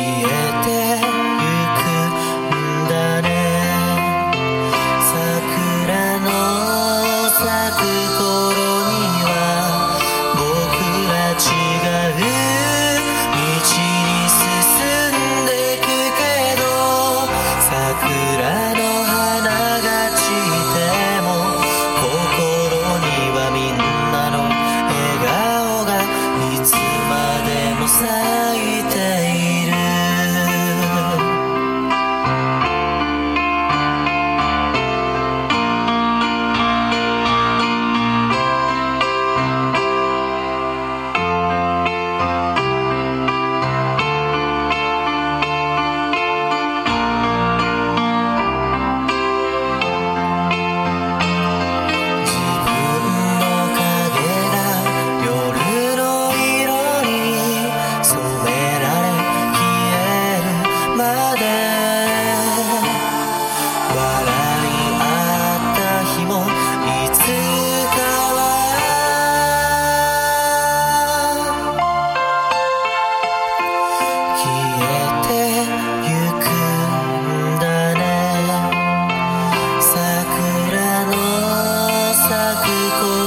yeah. people